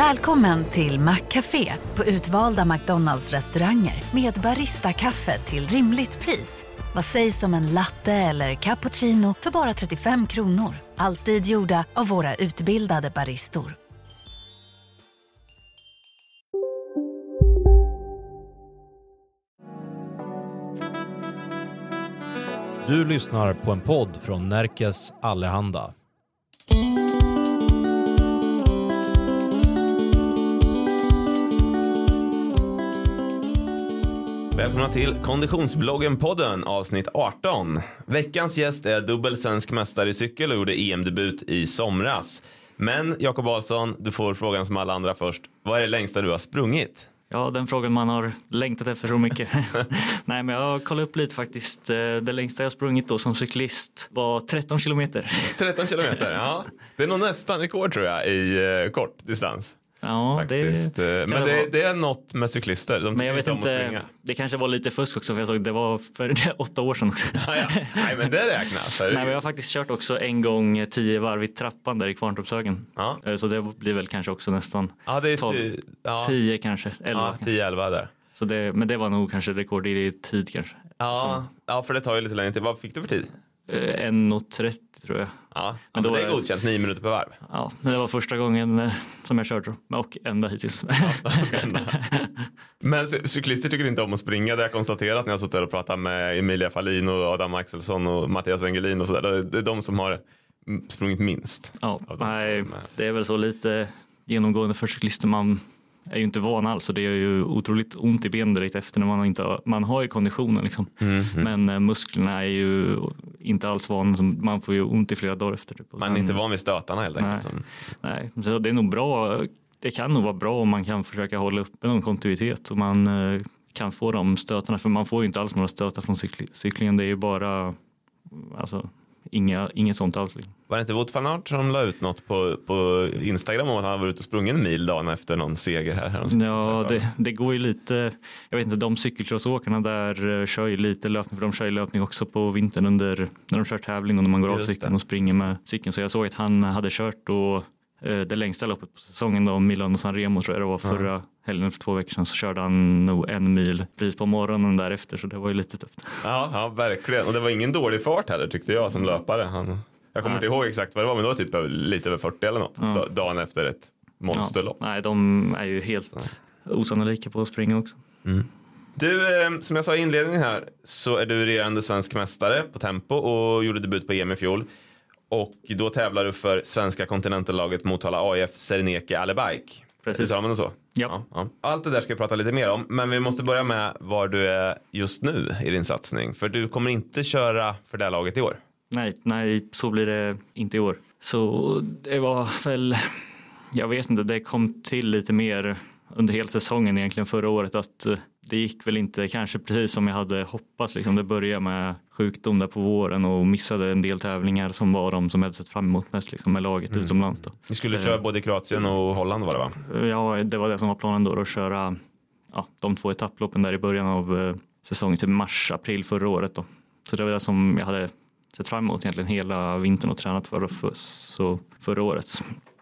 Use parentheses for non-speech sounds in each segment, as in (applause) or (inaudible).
Välkommen till Maccafé på utvalda McDonalds restauranger med Baristakaffe till rimligt pris. Vad sägs om en latte eller cappuccino för bara 35 kronor? Alltid gjorda av våra utbildade baristor. Du lyssnar på en podd från Närkes Allehanda. Välkomna till Konditionsbloggen-podden avsnitt 18. Veckans gäst är dubbel svensk mästare i cykel och gjorde EM-debut i somras. Men Jakob Ahlsson, du får frågan som alla andra först. Vad är det längsta du har sprungit? Ja, den frågan man har längtat efter så mycket. (laughs) Nej, men jag har kollat upp lite faktiskt. Eh, det längsta jag sprungit då som cyklist var 13 kilometer. 13 kilometer, ja. Det är nog nästan rekord tror jag i eh, kort distans. Ja, Faktiskt. det, Eh, Men det det, är något med cyklister. De men jag vet inte, springa. det kanske var lite fusk också för jag såg det var för (laughs) åtta år sedan också. Ja, ja. Nej, men det räknas. Nej, men jag har faktiskt kört också en gång tio varv i trappan där i Kvarntorpshögen. Ja. Eh, Så det blir väl kanske också nästan Ja, det är Tolv. ty- ja. tio kanske, elva. Ja, 10-11 där. Så det, men det var nog kanske rekord i tid kanske. Ja, ja, för det tar ju lite längre tid. Vad fick du för tid? Eh, 1.30 tror jag. Ja, ja Men men det är godkänt, nio minuter per varv. Ja, men det var första gången eh, som jag körde och enda hittills. Men cy- cyklister tycker inte om att springa. Det har jag konstaterat när jag suttit och pratat med Emilia Fahlin och Adam Axelsson och Mattias Wengelin och sådär. Det- är de som har mm, sprungit minst. Ja, nej, det är väl så lite genomgående för cyklister. Man är ju inte van alls och det gör ju otroligt ont i benen direkt efter när man inte har, man har ju konditionen liksom. Mm, Men eh, musklerna är ju inte alls vana, man får ju ont i flera dagar efter. Typ. Man är inte van vid stötarna helt enkelt. Nej. Nej, så det är nog bra. Det kan nog vara bra om man kan försöka hålla uppe någon kontinuitet och man eh, kan få de stötarna. För man får ju inte alls några stötar från cykli- cyklingen. Det är ju bara alltså, inga, inget sånt alls. liksom. Var det inte Wout van Aert som la ut något på, på Instagram om att han var ute och sprungit en mil dagen efter någon seger här? Ja, det, det går ju lite, jag vet inte, de cykelcrossåkarna där eh, kör ju lite löpning, för de kör ju löpning också på vintern under, när de kör tävling och när man går av Just cykeln det. och springer med cykeln. Så jag såg att han hade kört eh, det längsta loppet på säsongen då, Milano San Remo tror jag det var förra helgen för två veckor sedan så körde han nog en mil precis på morgonen därefter så det var ju lite tufft. Ja, ja, verkligen. Och det var ingen dålig fart heller tyckte jag som löpare. Han, jag kommer Nej. inte ihåg exakt vad det var, men det var typ lite över 40 eller något. Ja. da- Dagen efter ett monsterlopp. Ja, nej, de är ju helt osannolika på att springa också. Du, eh, som jag sa i inledningen här så är du regerande svensk mästare på tempo och gjorde debut på EM i fjol. Och då tävlar du för svenska kontinentellaget Motala AIF Serneke Allebike. Precis. Uttalar man det så? Ja. ja. Allt det där ska vi prata lite mer om, men vi måste börja med var du är just nu i din satsning. För du kommer inte köra för det här laget i år. Nej, nej, så blir det inte i år. Så det var väl, jag vet inte, det kom till lite mer under hela säsongen egentligen förra året att eh, det gick väl inte kanske precis som jag hade hoppats. Liksom. Det började med sjukdom där på våren och missade en del tävlingar som var de som jag hade sett fram emot mest liksom, med laget utomlands. Då. Ni skulle köra både i Kroatien och Holland var det va? Ja, det var det som var planen då, att köra ja, de två etapploppen där i början av eh, säsongen, till mars, april förra året. Då. Så det var det som jag hade sett fram emot egentligen hela vintern och tränat för, för så förra året.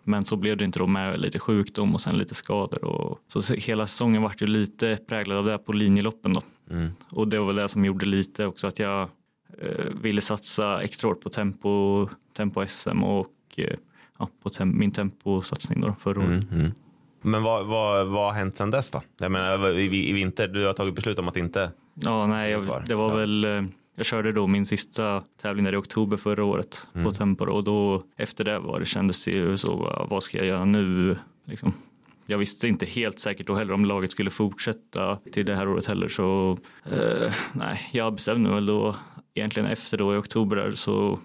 Men så blev det inte då med lite sjukdom och sen lite skador. Och, så hela säsongen vart ju lite präglad av det på linjeloppen då. Mm. Och det var väl det som gjorde lite också att jag eh, ville satsa extra hårt på tempo, tempo SM och eh, ja, på tem- min temposatsning då förra året. Mm, mm. Men vad, vad, vad har hänt sedan dess då? Jag menar i, i vinter, du har tagit beslut om att inte Ja, nej, jag, det var Ja. väl, eh, jag körde då min sista tävling där i oktober förra året Mm. på Tempo och då efter det var det kändes det ju så, va, vad ska jag göra nu? Liksom. Jag visste inte helt säkert då heller om laget skulle fortsätta till det här året heller så eh, nej, jag bestämde mig väl då egentligen efter då i oktober där, så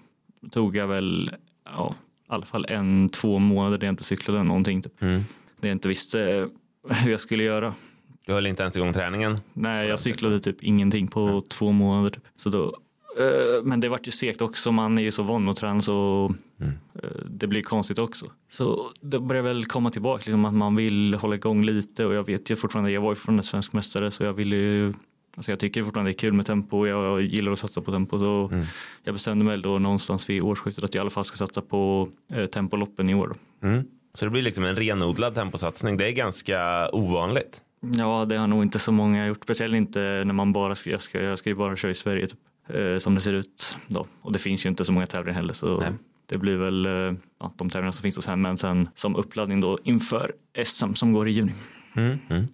tog jag väl ja, i alla fall en, två månader där jag inte cyklade någonting. Typ. Mm. Där jag inte visste hur jag skulle göra. Du höll inte ens igång träningen. Nej, jag cyklade typ ingenting på två månader. Typ. Så då, eh, men det vart ju segt också, man är ju så van att träna så eh, det blir konstigt också. Så det börjar väl komma tillbaka, liksom, att man vill hålla igång lite och jag vet ju fortfarande, jag var ju fortfarande svensk mästare så jag vill ju Alltså jag tycker fortfarande det är kul med tempo och jag gillar att satsa på tempo. Så Jag bestämde mig då någonstans vid årsskiftet att jag i alla fall ska satsa på eh, tempoloppen i år. Mm. Så det blir liksom en renodlad temposatsning. Det är ganska ovanligt. Ja, det har nog inte så många gjort, speciellt inte när man bara ska, jag ska, jag ska ju bara köra i Sverige typ, eh, som det ser ut då. Och det finns ju inte så många tävlingar heller så Nej. det blir väl eh, ja, de tävlingar som finns sen, men sen som uppladdning då inför SM som går i juni. Mm, mm.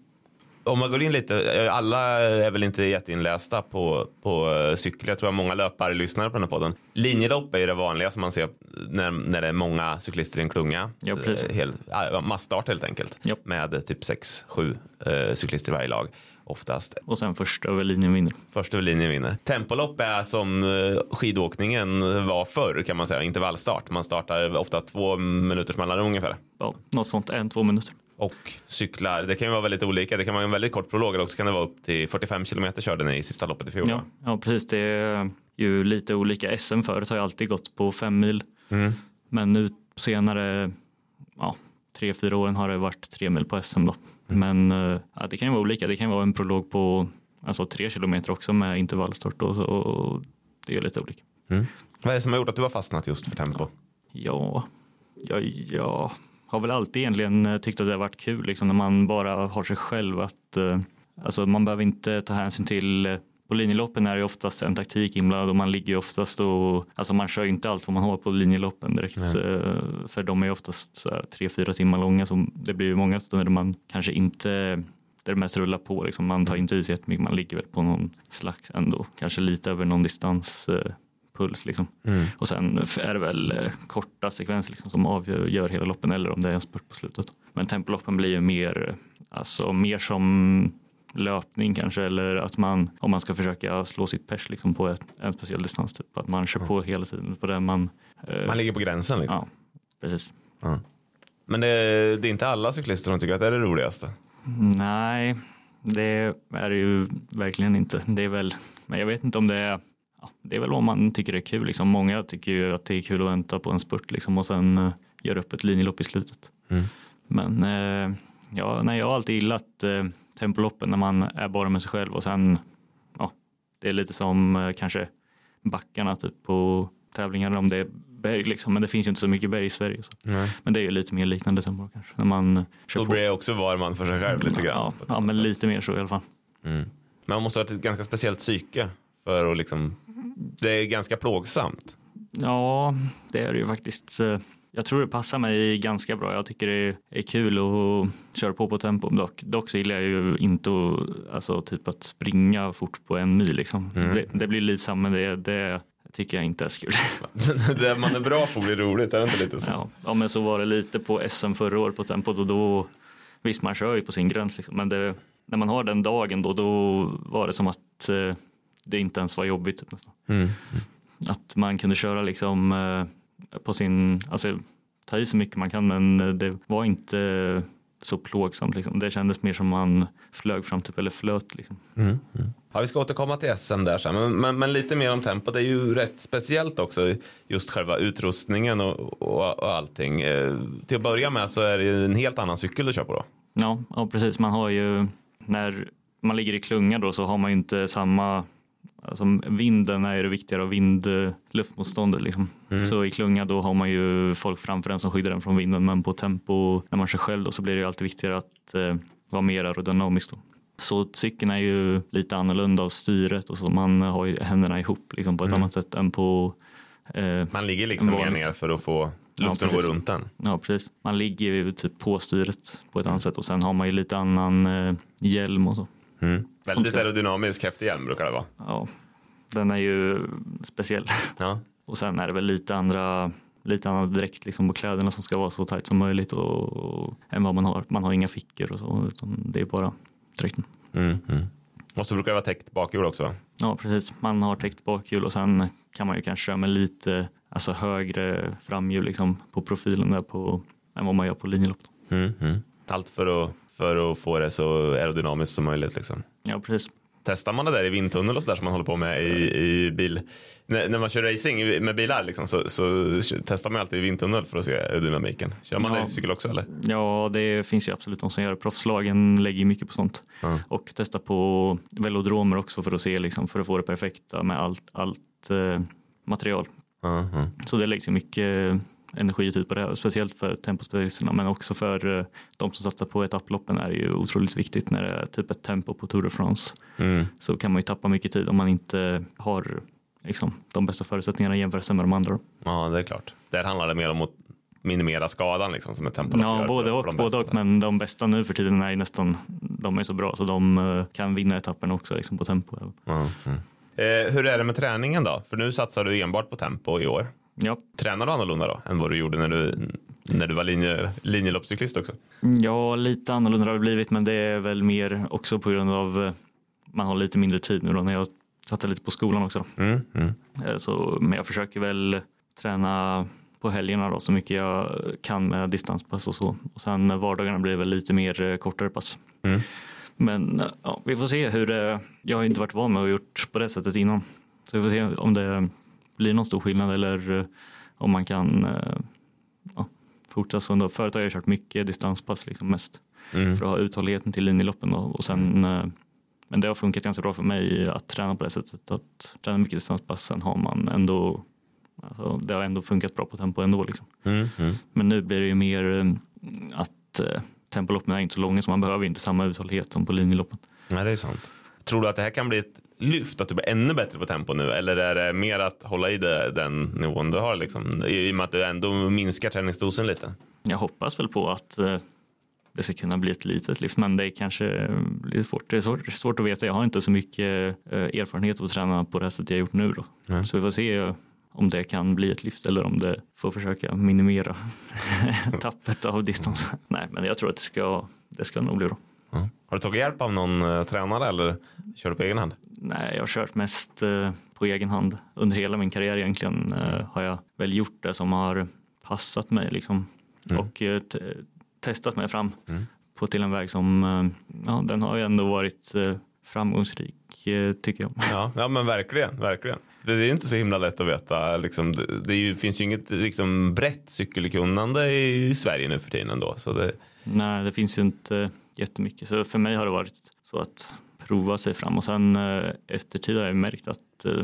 Om man går in lite, alla är väl inte jätteinlästa på, på eh, cykel. Jag tror att många löpare lyssnar på den här podden. Linjelopp är ju det vanliga som man ser när, när det är många cyklister i en klunga. Ja. Eh, Hel, massstart helt enkelt. Ja. Med eh, typ 6-7 eh, cyklister i varje lag oftast. Och sen först över linjen vinner. Först över linjen vinner. Tempolopp är som eh, skidåkningen var förr kan man säga, intervallstart. Man startar ofta två minuters mellanrum ungefär. Ja, något sånt, en, två minuter. Och cyklar, det kan ju vara väldigt olika. Det kan vara en väldigt kort prolog eller också kan det vara upp till 45 kilometer körde ni i sista loppet i fjol. Ja, ja, precis. Det är ju lite olika. SM förut har ju alltid gått på fem mil. Mm. Men nu senare ja, tre, fyra åren har det varit tre mil på SM då. Men eh, ja, det kan ju vara olika. Det kan vara en prolog på alltså, tre kilometer också med intervallstart och, så, och det är lite olika. Mm. Vad är det som har gjort att du har fastnat just för tempo? Ja, jag, jag har väl alltid egentligen eh, tyckt att det har varit kul liksom, när man bara har sig själv att eh, alltså, man behöver inte ta hänsyn till eh, på linjeloppen är det oftast en taktik inblandad och man ligger ju oftast och alltså man kör inte allt vad man har på linjeloppen direkt Nej. för de är oftast tre, fyra timmar långa så det blir ju många stunder där man kanske inte där det mest rullar på liksom. man tar inte i sig jättemycket, man ligger väl på någon slags ändå kanske lite över någon distans puls liksom. Mm. Och sen är det väl eh, korta sekvenser liksom som avgör hela loppen eller om det är en spurt på slutet. Men tempoloppen blir ju mer, alltså mer som löpning kanske eller att man om man ska försöka slå sitt pers liksom på ett, en speciell distans typ att man kör på hela tiden på det man, eh, Man ligger på gränsen liksom. ja precis. Men det, det är inte alla cyklister som tycker att det är det roligaste. Nej, det är det ju verkligen inte. Det är väl, men jag vet inte om det är Ja, det är väl om man tycker det är kul. Liksom. Många tycker ju att det är kul att vänta på en spurt liksom, och sen uh, göra upp ett linjelopp i slutet. Mm. Men uh, ja, nej, jag har alltid gillat uh, tempoloppen när man är bara med sig själv och sen ja, det är lite som uh, kanske backarna typ på tävlingar om det är berg liksom. Men det finns ju inte så mycket berg i Sverige. Men det är ju lite mer liknande tempo kanske. När man uh, kör Då blir det också var man för sig själv lite grann. Ja, ja men lite mer så i alla fall. Mm. Men man måste ha ett ganska speciellt psyke för att liksom, det är ganska plågsamt. Ja, det är det ju faktiskt. Jag tror det passar mig ganska bra. Jag tycker det är kul att köra på på tempo. Dock, dock så gillar jag ju inte att, alltså, typ att springa fort på en mil. Liksom. Mm. Det, det blir lidsamt men det, det tycker jag inte är så kul. (laughs) det man är bra på blir roligt, är det inte lite så? Ja, ja, men så var det lite på SM förra året på tempot och då visst man kör ju på sin gräns liksom, men det, när man har den dagen då, då var det som att eh, det inte ens var jobbigt typ, nästan. Mm. Att man kunde köra liksom eh, på sin, alltså ta i så mycket man kan men det var inte så plågsamt liksom. Det kändes mer som man flög fram typ eller flöt liksom. Mm. Mm. Ja, vi ska återkomma till SM där sen, men, men, men lite mer om tempo. Det är ju rätt speciellt också, just själva utrustningen och, och, och allting. Eh, till att börja med så är det ju en helt annan cykel du kör på då. Ja, ja, precis. Man har ju när man ligger i klunga då så har man ju inte samma Alltså vinden är det viktigare och vind, luftmotståndet liksom. Mm. Så i klunga då har man ju folk framför en som skyddar den från vinden men på tempo när man kör själv då så blir det alltid viktigare att eh, vara mer aerodynamisk då. Så cykeln är ju lite annorlunda och styret och så man har ju händerna ihop liksom på ett Mm. annat sätt än på eh, Man ligger liksom mer ner för att få Ja, luften att gå runt den. Ja, precis. Man ligger ju typ på styret på ett annat sätt och sen har man ju lite annan eh, hjälm och så. Mm. Väldigt aerodynamisk, häftig hjälm brukar det vara. Ja, den är ju speciell. Ja. (laughs) Och sen är det väl lite andra lite annat dräkt liksom på kläderna som ska vara så tajt som möjligt och, och, än vad man har. Man har inga fickor och så utan det är bara dräkten. Mm. Mm. Och så brukar det vara täckt bakhjul också. Ja precis, man har täckt bakhjul och sen kan man ju kanske köra med lite alltså högre framhjul liksom på profilen där på än vad man gör på linjelopp. Mm. Mm. Allt för att, för att få det så aerodynamiskt som möjligt. Liksom. Ja precis. Testar man det där i vindtunnel och så där som man håller på med i, i bil. När, när man kör racing med bilar liksom, så, så testar man alltid i vindtunnel för att se aerodynamiken. Kör man Ja. det i cykel också eller? Ja det finns ju absolut de som gör. Proffslagen lägger mycket på sånt. Ja. Och testar på velodromer också för att se liksom, för att få det perfekta med allt, allt eh, material. Ja. Så det läggs ju mycket energi och tid på det. Speciellt för tempospecialisterna men också för eh, de som satsar på etapploppen är det ju otroligt viktigt när det är typ ett tempo på Tour de France. Mm. Så kan man ju tappa mycket tid om man inte har liksom, de bästa förutsättningarna i jämförelse med de andra. Ja, det är klart. Där handlar det mer om att minimera skadan liksom, som ett tempolopp Ja, både och, både och. Men de bästa nu för tiden är ju nästan, de är så bra så de eh, kan vinna etappen också liksom, på tempo. Mm. eh, hur är det med träningen då? För nu satsar du enbart på tempo i år. Ja, Tränar du annorlunda då än vad du gjorde när du, när du var linje, linjeloppscyklist också? ja, lite annorlunda har det blivit men det är väl mer också på grund av eh, man har lite mindre tid nu då när jag satsar lite på skolan också. Mm, mm. Eh, Så, men jag försöker väl träna på helgerna då så mycket jag kan med distanspass och så. Och sen vardagarna blir väl lite mer eh, kortare pass. Mm. Men ja, vi får se hur det, jag har inte varit van med att gjort på det sättet innan. Så vi får se om det blir någon stor skillnad eller eh, om man kan eh, ja, fortsätta så. ändå. Förut har jag kört mycket distanspass liksom mest Mm. för att ha uthålligheten till linjeloppen. Och sen, eh, men det har funkat ganska bra för mig att träna på det sättet. Att träna mycket distanspass, sen har man ändå, alltså, det har ändå funkat bra på tempo ändå. Liksom. Mm, mm. Men nu blir det ju mer att eh, tempoloppen är inte så långa så man behöver inte samma uthållighet som på linjeloppen. Nej, det är sant. Tror du att det här kan bli ett lyft, att du blir ännu bättre på tempo nu? Eller är det mer att hålla i det, den nivån du har? Liksom? I och med att du ändå minskar träningsdosen lite. Jag hoppas väl på att eh, det ska kunna bli ett litet lyft men det är kanske lite svårt. Det är svårt, svårt att veta. Jag har inte så mycket eh, erfarenhet av att träna på det här sättet jag gjort nu då. Nej. Så vi får se eh, om det kan bli ett lyft eller om det får försöka minimera (laughs) tappet av distans. Nej, men jag tror att det ska, det ska nog bli bra. Ja. Har du tagit hjälp av någon eh, tränare eller kör du på egen hand? Nej, jag har kört mest eh, på egen hand. Under hela min karriär egentligen eh, har jag väl gjort det som har passat mig liksom. Mm. Och te- testat mig fram Mm. på till en väg som, ja den har ju ändå varit framgångsrik tycker jag. Ja, ja men verkligen, verkligen. Det är inte så himla lätt att veta. Liksom, det ju, finns ju inget liksom, brett cykelkunnande i Sverige nu för tiden ändå. Så det, Nej, det finns ju inte jättemycket. Så för mig har det varit så att prova sig fram och sen eh, efter tid har jag märkt att eh,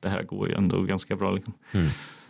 det här går ju ändå ganska bra. Liksom. Mm.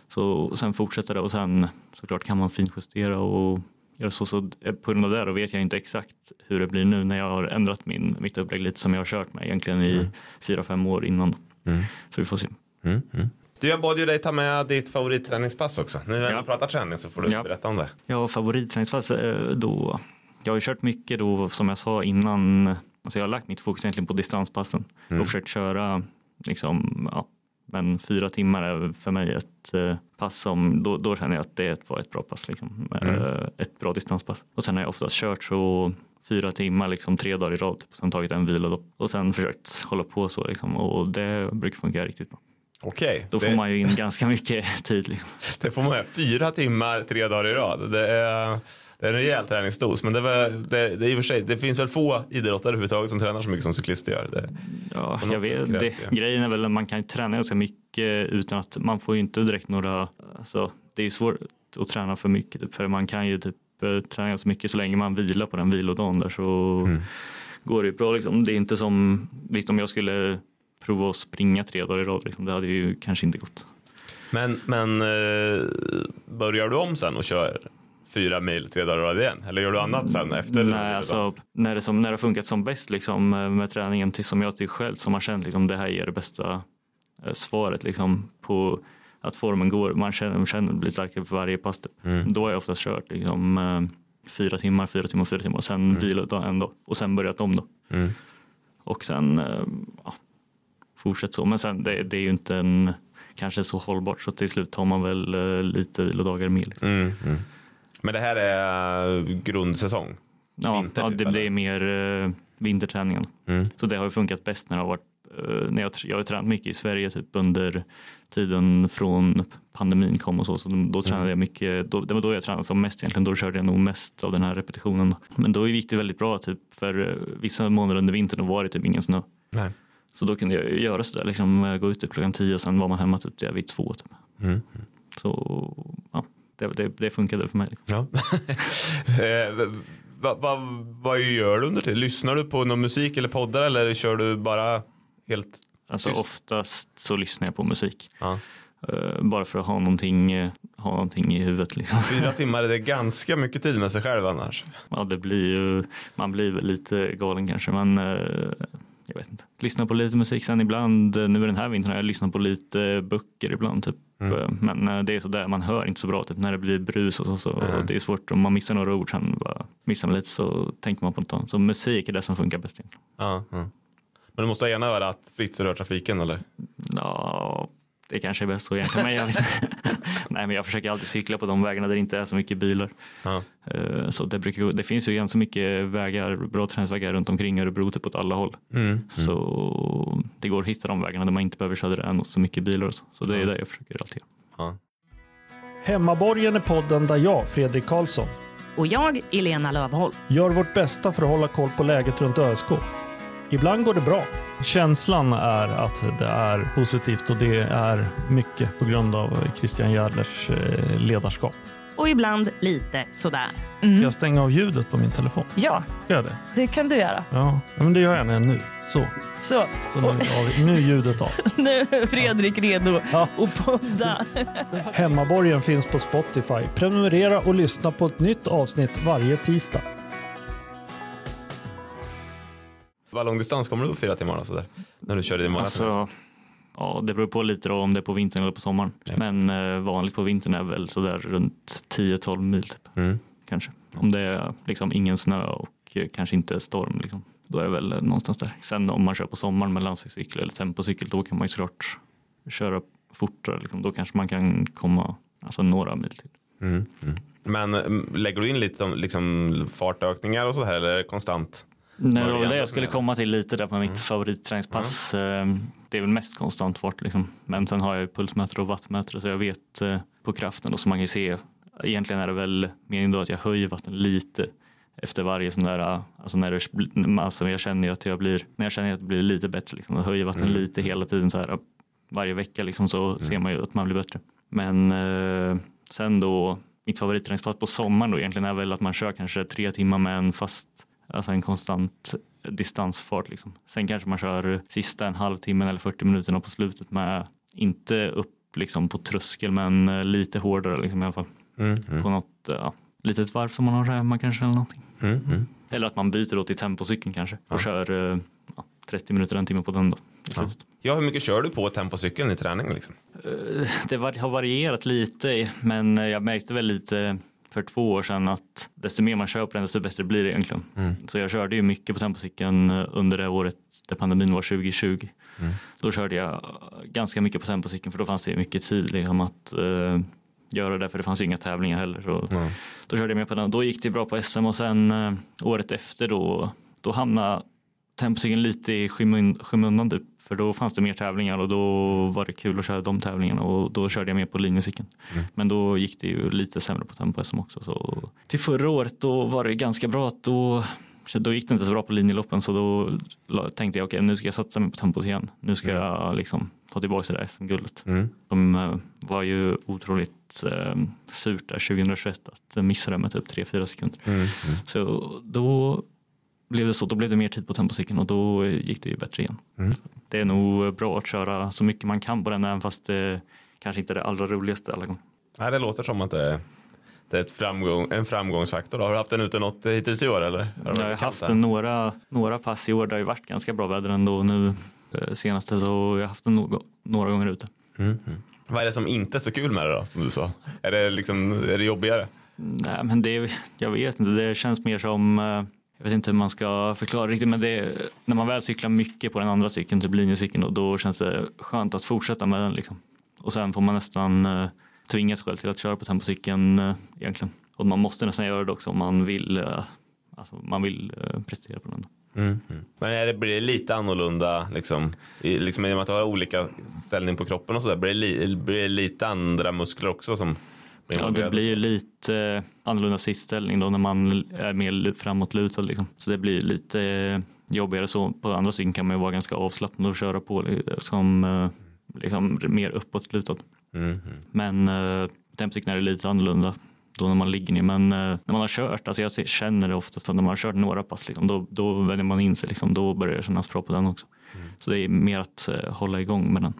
Så sen fortsätter det och sen såklart kan man finjustera och göra så. Så eh, på grund av det då vet jag inte exakt hur det blir nu när jag har ändrat min, mitt upplägg lite som jag har kört med egentligen i fyra, fem år innan. Mm. Så vi får se. mm, mm. Du, jag bad ju dig ta med ditt favoritträningspass också. Nu när Ja. vi pratar träning så får du Ja. berätta om det. Ja, favoritträningspass då. Jag har ju kört mycket då som jag sa innan. Alltså jag har lagt mitt fokus egentligen på distanspassen Mm. och försökt köra liksom, ja, men fyra timmar är för mig ett eh, pass som då, då känner jag att det var ett bra pass, liksom. Mm. Eh, ett bra distanspass. Och sen har jag oftast kört så fyra timmar, liksom tre dagar i rad typ, och sen tagit en vila då. och sen försökt hålla på så liksom, och det brukar funka riktigt bra. Okej, Då det, får man ju in ganska mycket (laughs) tid. Liksom. det får man göra. Fyra timmar, tre dagar i rad. Det är, det är en rejäl träningsdos. Men det, var, det, det, i och för sig, det finns väl få idrottare överhuvudtaget som tränar så mycket som cyklister gör. Det, Ja, jag vet. Det, grejen är väl att man kan träna ganska mycket utan att man får ju inte direkt några, alltså det är ju svårt att träna för mycket typ, för man kan ju typ eh, träna ganska mycket så länge man vilar på den vilodagen där så Mm. går det ju bra liksom. Det är inte som, visst om jag skulle prova att springa tre dagar i rad liksom, det hade ju kanske inte gått. Men, men eh, börjar du om sen och kör fyra mil tre dagar i rad igen? Eller gör du annat sen efter? Nej, alltså, när, det som, när det har funkat som bäst liksom, eh, med träningen till, som jag tycker själv som har känt liksom, det här ger det bästa eh, svaret liksom, på att formen går. Man känner, man känner blir starkare för varje pass. typ. Mm. Då har jag oftast kört liksom, eh, fyra timmar, fyra timmar, fyra timmar och sen vilat en dag och sen börjat om då. Mm. Och sen eh, ja, fortsätt så. Men sen det, det är ju inte en kanske så hållbart så till slut tar man väl eh, lite vilodagar med. Liksom. Mm, mm. Men det här är grundsäsong? Ja, Vinter ja typ, det eller? blir mer eh, vinterträningen. Mm. Så det har ju funkat bäst när det har varit eh, när jag, jag har tränat mycket i Sverige typ under tiden från pandemin kom och så. Så då, då tränade jag mycket, då, det var då jag tränade som mest egentligen. Då körde jag nog mest av den här repetitionen. Men då gick det väldigt bra typ för eh, vissa månader under vintern då var det typ ingen snö. Nej. Så då kunde jag göra sådär, liksom eh, gå ut typ klockan tio och sen var man hemma typ där vid två. Typ. Mm. Så ja, det, det, det funkade för mig. Liksom. Ja. (laughs) eh, vad vad vad gör du under tiden? Lyssnar du på någon musik eller poddar eller kör du bara helt? Alltså Tyst. oftast så lyssnar jag på musik. Ja. Eh, bara för att ha någonting, eh, ha någonting i huvudet. Liksom. Fyra (laughs) timmar, det är ganska mycket tid med sig själv annars. Ja, det blir ju, man blir lite galen kanske, men jag vet inte. Lyssna på lite musik sen ibland, eh, nu den här vintern har jag lyssnat på lite böcker ibland typ. Mm. Eh, Men eh, det är sådär, man hör inte så bra typ, när det blir brus och så. så Mm. och det är svårt, om man missar några ord sen bara missar man lite så tänker man på något annat. Så musik är det som funkar bäst. Ja, ja. Men du måste ha ena örat fritt rör trafiken eller? Ja, det kanske är bäst så egentligen. Men jag, (laughs) Nej, men jag försöker alltid cykla på de vägarna där det inte är så mycket bilar. Ja. Eh, Så det, brukar, det finns ju ganska mycket vägar, bra träningsvägar runt omkring Örebro typ åt alla håll. Mm. Så det går att hitta de vägarna där man inte behöver köra än så mycket bilar och så. Så det är Ja. det jag försöker alltid. Ja. Hemmaborgen är podden där jag, Fredrik Karlsson, Och jag, Elena Lövholm. gör vårt bästa för att hålla koll på läget runt ÖSK. Ibland går det bra. Känslan är att det är positivt och det är mycket på grund av Christian Järdlers eh, ledarskap. Och ibland lite sådär. Ska jag stänga av ljudet på min telefon? Ja, Ska jag det? det kan du göra. Ja, ja, men det gör jag nu. Så, Så, så nu, av, nu är ljudet av. (laughs) nu är Fredrik redo Ja. att podda. Hemmaborgen finns på Spotify. Prenumerera och lyssna på ett nytt avsnitt varje tisdag. Vad lång distans kommer du på fyra timmar? Alltså där, när du kör din maraton? Alltså, ja, det beror på lite då om det är på vintern eller på sommaren. Ja. Men eh, vanligt på vintern är väl sådär runt 10-12 mil typ, Mm. kanske. Om det är liksom ingen snö och eh, kanske inte storm. Liksom. Då är det väl eh, någonstans där. Sen om man kör på sommaren med landsvägscykel eller tempocykel då kan man ju såklart köra fortare. Liksom. Då kanske man kan komma alltså, några mil till. Mm. Mm. Men mm, lägger du in lite om liksom, fartökningar och så här eller är det konstant? Nej, det var det jag skulle med. komma till lite där på mitt favoritträningspass. Eh, Det är väl mest konstant fart liksom. Men sen har jag ju pulsmätare och wattmätare så jag vet eh, på kraften då så man kan se. Egentligen är det väl meningen då att jag höjer vatten lite efter varje sån där, eh, alltså när det, alltså jag känner ju att jag blir, när jag känner att det blir lite bättre liksom, och höjer vatten Mm. lite hela tiden så här varje vecka liksom så ser man ju att man blir bättre. Men eh, sen då mitt favoritträningspass på sommaren då egentligen är väl att man kör kanske tre timmar med en fast, alltså en konstant distansfart liksom. Sen kanske man kör sista en halvtimme eller 40 minuterna på slutet med inte upp liksom på tröskel men eh, lite hårdare liksom i alla fall. Mm. Mm. På något ja, litet varv som man har hemma kanske eller någonting. Mm. Mm. Eller att man byter då till tempocykeln kanske och Ja. kör eh, ja, 30 minuter, en timme på den då. Ja. ja, hur mycket kör du på tempocykeln i träning? Liksom? Eh, Det var- har varierat lite men jag märkte väl lite för två år sedan att desto mer man kör på den desto bättre blir det egentligen. Mm. Så jag körde ju mycket på tempocykeln eh, under det året där pandemin var 2020. Mm. Då körde jag eh, ganska mycket på tempocykeln för då fanns det mycket tid liksom, att eh, göra det för det fanns ju inga tävlingar heller. Så Mm. då körde jag med på den. Då gick det bra på SM och sen eh, året efter då, då hamnade tempocykeln lite i skymun- skymundan typ. För då fanns det mer tävlingar och då var det kul att köra de tävlingarna och då körde jag mer på linjecykeln. Mm. Men då gick det ju lite sämre på tempo SM också. Så till förra året då var det ganska bra att då då gick det inte så bra på linjeloppen så då tänkte jag okej nu ska jag satsa mig på tempot igen. Nu ska Mm. jag liksom ta tillbaka det där SM-guldet. Mm. De eh, var ju otroligt eh, surt där 2021 att missa det med typ 3-4 sekunder. Mm. Mm. Så då blev det så, då blev det mer tid på tempocykeln och då gick det ju bättre igen. Mm. Det är nog bra att köra så mycket man kan på den även fast det kanske inte är det allra roligaste alla gånger. Nej, det låter som att det är, det är ett framgång, en framgångsfaktor. Har du haft den ute något hittills i år eller? Har Jag har haft kallt en några, några pass i år, det har ju varit ganska bra väder ändå nu eh, senaste så jag har haft den några, några gånger ute. Mm. Mm. Vad är det som inte är så kul med det då, som du sa? Är det, liksom, är det jobbigare? Nej, men det, jag vet inte, det känns mer som, eh, jag vet inte hur man ska förklara riktigt, men det, när man väl cyklar mycket på den andra cykeln, typ linjecykeln, då, då känns det skönt att fortsätta med den. Liksom. Och sen får man nästan eh, tvinga sig själv till att köra på tempocykeln eh, egentligen. Och man måste nästan göra det också om man vill, eh, alltså, man vill eh, prestera på den. Mm, mm. Men är det, blir det lite annorlunda liksom, i, liksom, i och med att du har olika ställning på kroppen och sådär? Blir, det li, blir det lite andra muskler också som Ja, det blir ju lite eh, annorlunda sittställning då när man är mer framåtlutad. Liksom. Så det blir lite eh, jobbigare så. På andra cykeln kan man ju vara ganska avslappnad och köra på eh, som liksom mer uppåtlutad. Mm. Mm. Men eh, tempocykeln är det lite annorlunda då när man ligger ner. Men eh, när man har kört, alltså jag känner det oftast att när man har kört några pass, liksom, då, då vänjer man in sig. Liksom, då börjar det kännas bra på den också. Så det är mer att eh, hålla igång med den.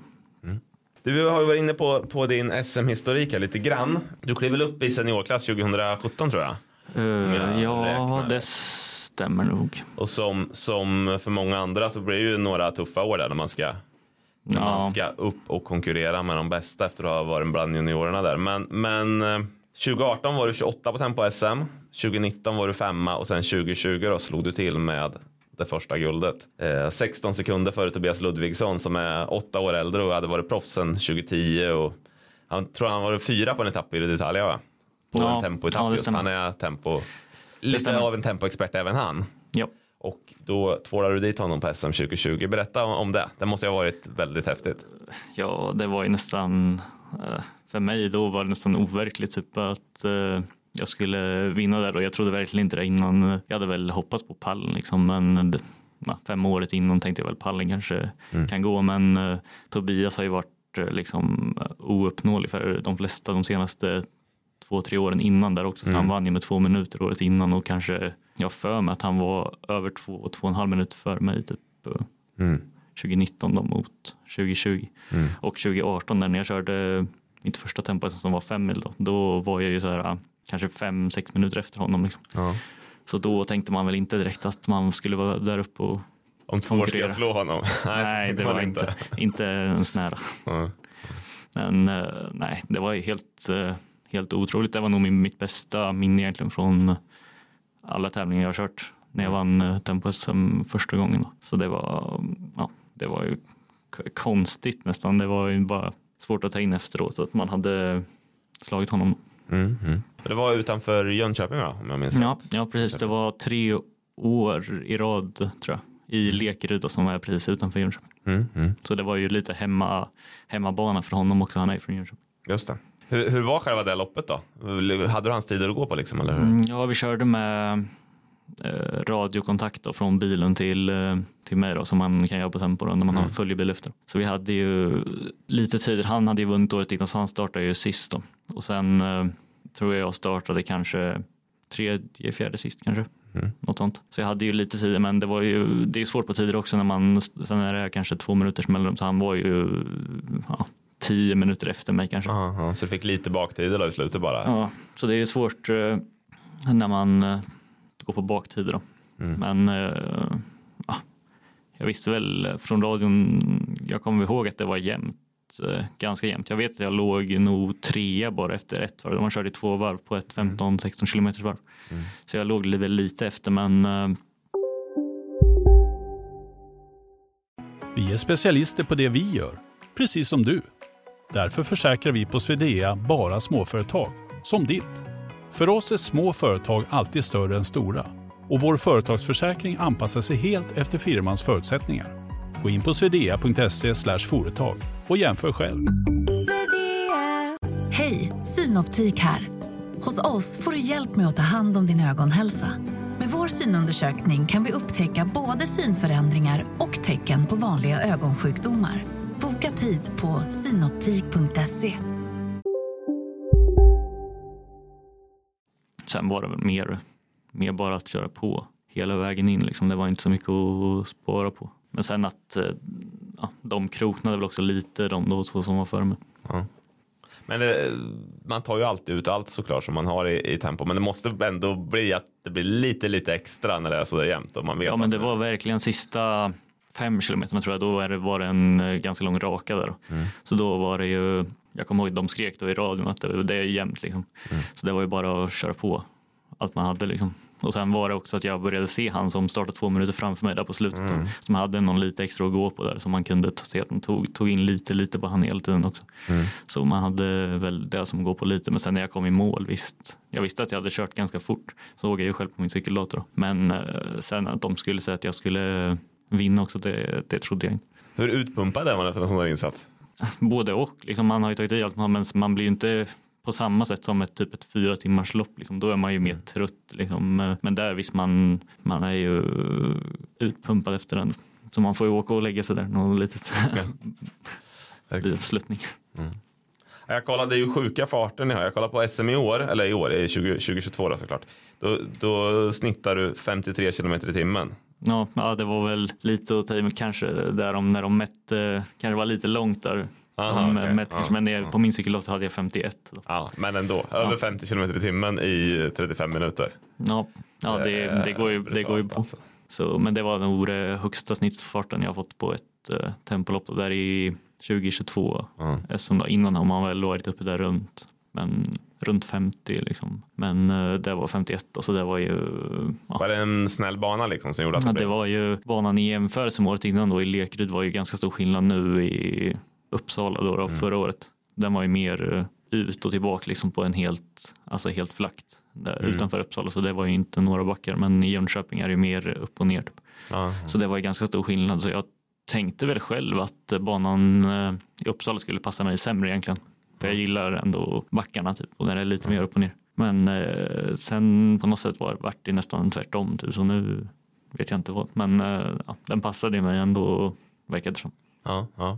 Du har ju varit inne på, på din SM-historik här lite grann. Du klev väl upp i seniorklass 2017 tror jag. Eh, jag ja, räknar det stämmer nog. Och som, som för många andra så blir det ju några tuffa år där när man ska, när man Ja, ska upp och konkurrera med de bästa efter att ha varit bland juniorerna där. Men, men eh, 2018 var du 28 på tempo SM, 2019 var du femma och sen 2020 då slog du till med det första guldet. Eh, 16 sekunder före Tobias Ludvigsson som är åtta år äldre och hade varit proffs sedan 2010 och han tror han var fyra på en etapp i Italia va? På Ja, en tempoetapp ja, just. Han är tempo, lite av en tempoexpert även han. ja. Och då tvålade du dit honom på SM 2020. Berätta om- det. Det måste ha varit väldigt häftigt. ja, det var ju nästan, eh, för mig då var det nästan overkligt typ att eh, jag skulle vinna där och jag trodde verkligen inte det innan. Jag hade väl hoppats på pallen liksom, men fem året innan tänkte jag väl pallen kanske kan gå, men eh, Tobias har ju varit eh, liksom eh, ouppnåelig för de flesta de senaste två, tre åren innan där också. Så han vann ju med två minuter året innan och kanske, jag för mig att han var över två, två och en halv minut för mig typ Mm. 2019 då mot 2020. Och 2018 där när jag körde mitt första tempo som var fem mil då, då var jag ju så här kanske fem, sex minuter efter honom. Liksom. Ja. Så då tänkte man väl inte direkt att man skulle vara där uppe och Om två år ska jag slå honom. Nej, (laughs) nej, det var inte, inte ens nära. Ja. Men eh, nej, det var helt, eh, helt otroligt. Det var nog mitt bästa minne egentligen från alla tävlingar jag har kört när jag vann eh, tempo SM första gången. Så det var, ja, det var ju konstigt nästan. Det var ju bara svårt att ta in efteråt att man hade slagit honom. Mm, mm. Det var utanför Jönköping va? Om jag minns Ja, rätt. ja, precis. Det var tre år i rad tror jag i Lekeryd då, som är precis utanför Jönköping. Mm, mm. Så det var ju lite hemma, hemmabana för honom också. Han är från Jönköping. Just det. Hur, hur var själva det loppet då? Hade du hans tider att gå på liksom? Eller hur? Mm, ja, vi körde med eh, radiokontakt då, från bilen till, eh, till mig då, som man kan göra på tempo då, när man har följebil efter. Så vi hade ju lite tider. Han hade ju vunnit året innan så han startade ju sist då. Och sen eh, tror jag jag startade kanske tredje, fjärde sist kanske. Något sånt. Så jag hade ju lite tider men det var ju, det är svårt på tider också när man, sen är det kanske två minuters mellanrum så han var ju ja, tio minuter efter mig kanske. Ja, så du fick lite baktider då i slutet bara? Ja, så det är ju svårt eh, när man eh, går på baktider. Då. Men eh, ja, jag visste väl från radion, jag kommer ihåg att det var jämnt, eh, ganska jämnt. Jag vet att jag låg nog trea bara efter ett varv. Man körde två varv på ett 15-16 kilometers varv. Så jag låg väl lite efter men eh, Vi är specialister på det vi gör, precis som du. Därför försäkrar vi på Swedea bara småföretag, som ditt. För oss är små företag alltid större än stora och vår företagsförsäkring anpassar sig helt efter firmans förutsättningar. Gå in på swedea.se företag och jämför själv. Hej, Synoptik här. Hos oss får du hjälp med att ta hand om din ögonhälsa. Med vår synundersökning kan vi upptäcka både synförändringar och tecken på vanliga ögonsjukdomar. Boka tid på synoptik.se. sen var det väl mer, mer bara att köra på hela vägen in. Liksom. Det var inte så mycket att spara på. Men sen att eh, ja, de kroknade väl också lite de då två som var före mig. Men det, man tar ju alltid ut allt såklart som man har i, i tempo. Men det måste ändå bli att det blir lite, lite extra när det är så jämnt. Och man vet Ja men att det var verkligen sista fem kilometerna tror jag, då var det, var det en eh, ganska lång raka där. Så då var det ju, jag kommer ihåg de skrek då i radion att det, det är jämnt liksom. Så det var ju bara att köra på allt man hade liksom. Och sen var det också att jag började se han som startade två minuter framför mig där på slutet. Då, som hade någon lite extra att gå på där så man kunde ta- se att de tog, tog in lite, lite på han hela tiden också. Så man hade väl det som går på lite. Men sen när jag kom i mål, visst. Jag visste att jag hade kört ganska fort. Såg jag ju själv på min cykeldator. då. Men eh, sen att de skulle säga att jag skulle vinna också, det, det trodde jag inte. Hur utpumpad är man efter en sån där insats? Både och. Liksom man har ju tagit i allt, men man blir ju inte på samma sätt som ett typ ett fyra timmars lopp. Liksom. Då är man ju mer trött. Liksom. Men där visst, man, man är ju utpumpad efter den. Så man får ju åka och lägga sig där någon litet, (laughs) liten sluttning. Jag kollade ju sjuka farten ni har. Jag kollade på SM i år, eller i år, i 20, 2022 då såklart. Då, då snittar du 53 kilometer i timmen. Ja, ja, det var väl lite att ta i, men kanske där de, när de mätte, kanske var lite långt där. Aha, de okej. mätte Ja, kanske, men det, ja. på min cykellopp hade jag 51. Då. Ja, men ändå. Över Ja. 50 kilometer i timmen i 35 minuter. Ja, ja det, det, går ju, det går ju på. alltså. Så, men det var den högsta snittsfarten jag fått på ett uh, tempolopp där i 2022. Ja. Eftersom då, innan har man väl varit uppe där runt, men, runt 50 liksom. Men uh, det var 51 och så det var ju ja, Var det en snäll bana liksom som gjorde att Ja, det det blev? var ju banan i jämförelse med året innan då i Lekeryd var ju ganska stor skillnad nu i Uppsala då, då Mm. förra året. Den var ju mer eh, ut och tillbaka liksom på en helt, alltså helt flakt där Mm. utanför Uppsala så det var ju inte några backar men i Jönköping är det ju mer upp och ner. Typ. Så det var ju ganska stor skillnad så jag tänkte väl själv att eh, banan eh, i Uppsala skulle passa mig sämre egentligen. För jag gillar ändå backarna typ och där är lite mer upp och ner. Men eh, sen på något sätt var vart det nästan tvärtom typ, så nu vet jag inte vad. Men eh, ja, den passade mig ändå verkade det som. Ja, ja.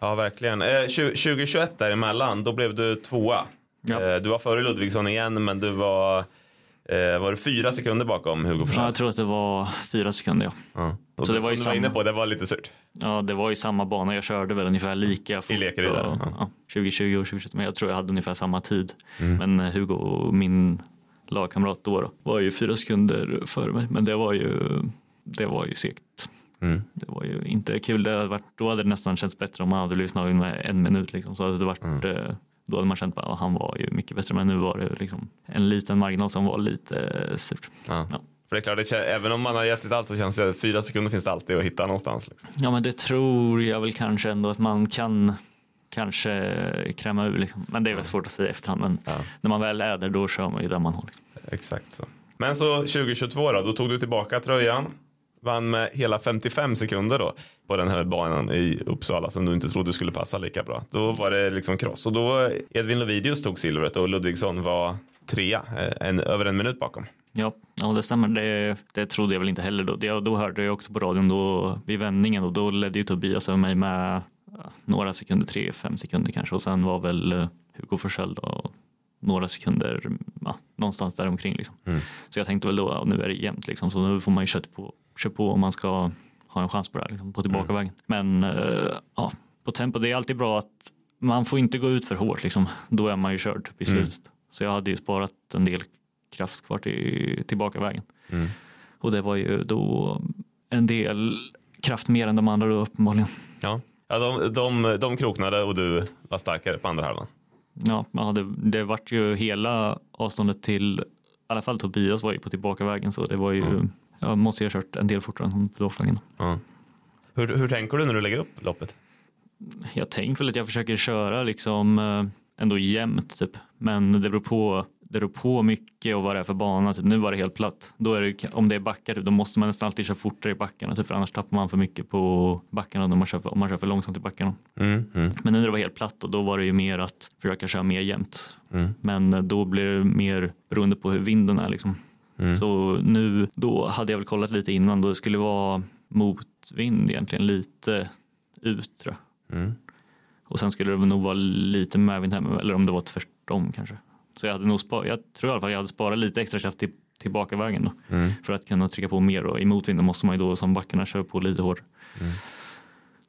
Ja verkligen. Eh, 20, 2021 däremellan, då blev du tvåa. Ja. Eh, du var före Ludvigsson igen, men du var, eh, var du fyra sekunder bakom Hugo Ja, Forsell? jag tror att det var fyra sekunder. Ja. Ja. Och Så det som var ju du var samma- inne på, det var lite surt. ja, det var ju samma bana. Jag körde väl ungefär lika fort. Lekeryd, och- ja. ja, 2020 och 2021. Men jag tror jag hade ungefär samma tid. Mm. Men eh, Hugo, min lagkamrat då, då var ju fyra sekunder före mig. Men det var ju, det var ju segt. Mm. Det var ju inte kul. Det hade varit, då hade det nästan känts bättre om man hade blivit slagen med en minut. Liksom. Så hade det varit, Mm. eh, då hade man känt att han var ju mycket bättre. Men nu var det liksom en liten marginal som var lite eh, surt. Ja. Ja. För det är klart, det, kän- även om man har gett sitt allt så känns det fyra sekunder finns det alltid att hitta någonstans. Liksom. Ja men det tror jag väl kanske ändå att man kan kanske kräma ur liksom. Men det är väl svårt att säga i efterhand. Men Ja. när man väl är där då kör man ju där man har. Liksom. Exakt så. Men så 2022 då, då tog du tillbaka tröjan. Vann med hela 55 sekunder då på den här banan i Uppsala som du inte trodde skulle passa lika bra. Då var det liksom kross och då Edvin Lovidius tog silvret och Ludvigsson var trea, eh, en, över en minut bakom. Ja, ja det stämmer. Det, det trodde jag väl inte heller då. Det, då hörde jag också på radion då vid vändningen och då ledde ju Tobias över mig med eh, några sekunder, tre, fem sekunder kanske och sen var väl eh, Hugo Forsell då några sekunder, ja, någonstans där omkring liksom. Mm. Så jag tänkte väl då, ja, nu är det jämnt liksom, så nu får man ju köra på, köra på om man ska ha en chans på det här, liksom, på tillbakavägen. Men eh, ja, på tempo, det är alltid bra att man får inte gå ut för hårt, liksom. då är man ju körd i Mm. slutet. Så jag hade ju sparat en del kraft kvar till tillbakavägen. Mm. Och det var ju då en del kraft mer än de andra då uppenbarligen. Ja, ja de, de, de kroknade och du var starkare på andra halvan. Ja, det, det vart ju hela avståndet till, i alla fall Tobias var ju på tillbakavägen så det var ju, Mm. jag måste ju ha kört en del fortare än tillbakavägen. Ja. Hur, hur tänker du när du lägger upp loppet? Jag tänker väl att jag försöker köra liksom eh, ändå jämnt typ. Men det beror på, beror på mycket och vad det är för bana. Typ. Nu var det helt platt. Då är det, om det är backar typ, då måste man nästan alltid köra fortare i backarna typ, för annars tappar man för mycket på backarna när man kör för, om man kör för långsamt i backarna. Mm, mm, Men nu när det var helt platt och då var det ju mer att försöka köra mer jämnt. mm, Men eh, då blir det mer beroende på hur vinden är liksom. mm. Så nu, då hade jag väl kollat lite innan då det skulle vara motvind egentligen lite ut tror jag. Mm. Och sen skulle det nog vara lite medvind hem, eller om det var tvärtom kanske. Så jag hade nog sparat, jag tror i alla fall jag hade sparat lite extra kraft till, tillbakavägen då. Mm. För att kunna trycka på mer och i motvinden måste man ju då som backarna köra på lite hårdare. Mm.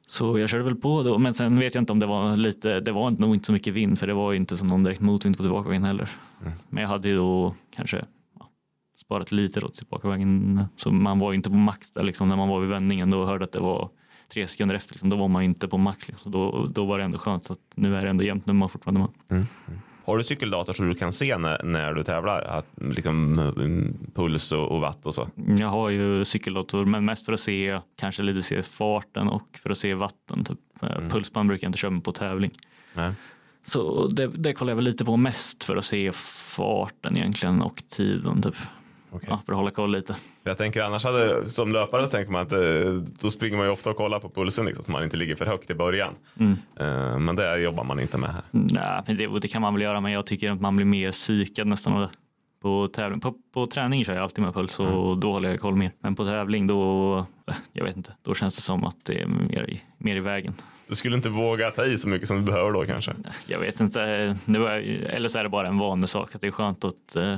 Så jag körde väl på då, men sen vet jag inte om det var lite, det var nog inte så mycket vind för det var ju inte som någon direkt motvind på tillbakavägen heller. Mm. Men jag hade ju då kanske ja, sparat lite då till tillbakavägen. Så man var ju inte på max där liksom när man var vid vändningen då hörde att det var tre sekunder efter, liksom, då var man ju inte på max. Liksom. Då, då var det ändå skönt så att nu är det ändå jämnt när man fortfarande med. Har du cykeldator så du kan se när, när du tävlar? Att, liksom, puls och, och watt och så? Jag har ju cykeldator men mest för att se kanske lite se farten och för att se vatten. Typ. Mm. Pulsband brukar jag inte köra med på tävling. Nej. Så det, det kollar jag väl lite på mest för att se farten egentligen och tiden. Typ. Okej. Ja, för att hålla koll lite. Jag tänker annars hade, som löpare så tänker man att eh, då springer man ju ofta och kollar på pulsen liksom, så man inte ligger för högt i början. Mm. Eh, men det jobbar man inte med här. Nej, men det, det kan man väl göra men jag tycker att man blir mer psykad nästan. På, tävling. På, på träning kör jag alltid med puls och då håller jag koll mer. Men på tävling då, jag vet inte, då känns det som att det är mer i, mer i vägen. Du skulle inte våga ta i så mycket som du behöver då kanske? Jag vet inte, är, eller så är det bara en vanlig sak att det är skönt att eh,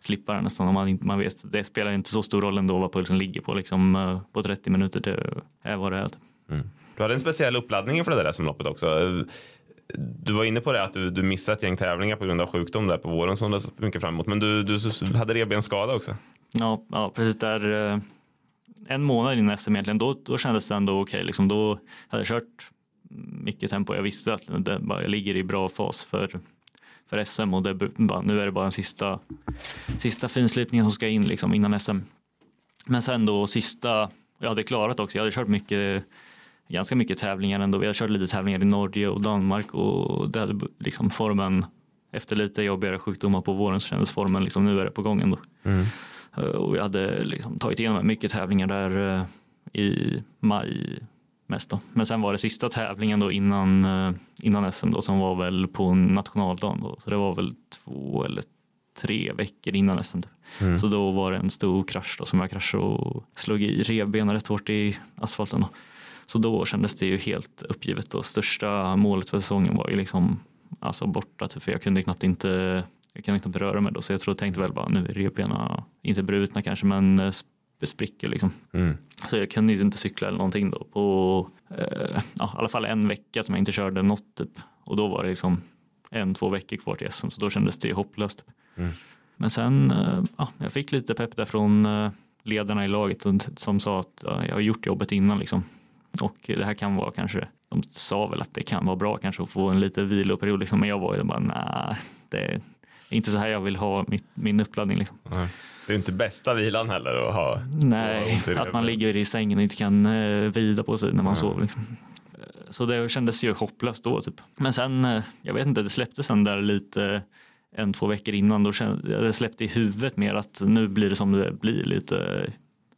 slippa det nästan om man, man vet. Det spelar inte så stor roll ändå vad pulsen ligger på liksom, eh, på 30 minuter. Det är vad det är. Mm. Du hade en speciell uppladdning inför det där SM-loppet också. Du var inne på det att du, du missade ett gäng tävlingar på grund av sjukdom där på våren som du sett mycket fram emot. Men du, du hade revbensskada också. Ja, ja precis där. eh, En månad innan SM egentligen, då, då kändes det ändå okej. Liksom, då hade jag kört mycket tempo. Jag visste att det, bara, jag ligger i bra fas för, för SM och det, bara, nu är det bara den sista, sista finslipningen som ska in liksom, innan SM. Men sen då sista, jag hade klarat också, jag hade kört mycket ganska mycket tävlingar ändå. Jag körde lite tävlingar i Norge och Danmark och det hade liksom formen efter lite jobbigare sjukdomar på våren så kändes formen liksom nu är det på gång ändå. Mm. Eh, Och jag hade liksom tagit igenom mycket tävlingar där eh, i maj mest då. Men sen var det sista tävlingen då innan, eh, innan SM då som var väl på nationaldagen då. Så det var väl två eller tre veckor innan SM. Mm. Så då var det en stor krasch då som jag kraschade och slog i revbenen rätt hårt i asfalten. Då. Så då kändes det ju helt uppgivet och största målet för säsongen var ju liksom alltså borta typ, för jag kunde knappt inte jag kunde knappt röra mig då så jag tror tänkte väl bara nu är revbenen inte brutna kanske men sp- spricker liksom. Mm. Så jag kunde inte cykla eller någonting då på eh, ja, i alla fall en vecka som jag inte körde något typ. Och då var det liksom en, två veckor kvar till SM så då kändes det hopplöst. Typ. Mm. Men sen, eh, ja, jag fick lite pepp där från eh, ledarna i laget som sa att ja, jag har gjort jobbet innan liksom. Och det här kan vara kanske, de sa väl att det kan vara bra kanske att få en lite viloperiod liksom. Men jag var ju bara, nej, det är inte så här jag vill ha mitt, min uppladdning liksom. Nej. Det är inte bästa vilan heller att ha. Nej, i att man ligger i sängen och inte kan eh, vida på sig när man Nej. sover. Liksom. Eh, Så det kändes ju hopplöst då. Typ. Men sen, eh, jag vet inte, det släppte sen där lite en, två veckor innan. Då kände, det släppte i huvudet mer att nu blir det som det blir lite.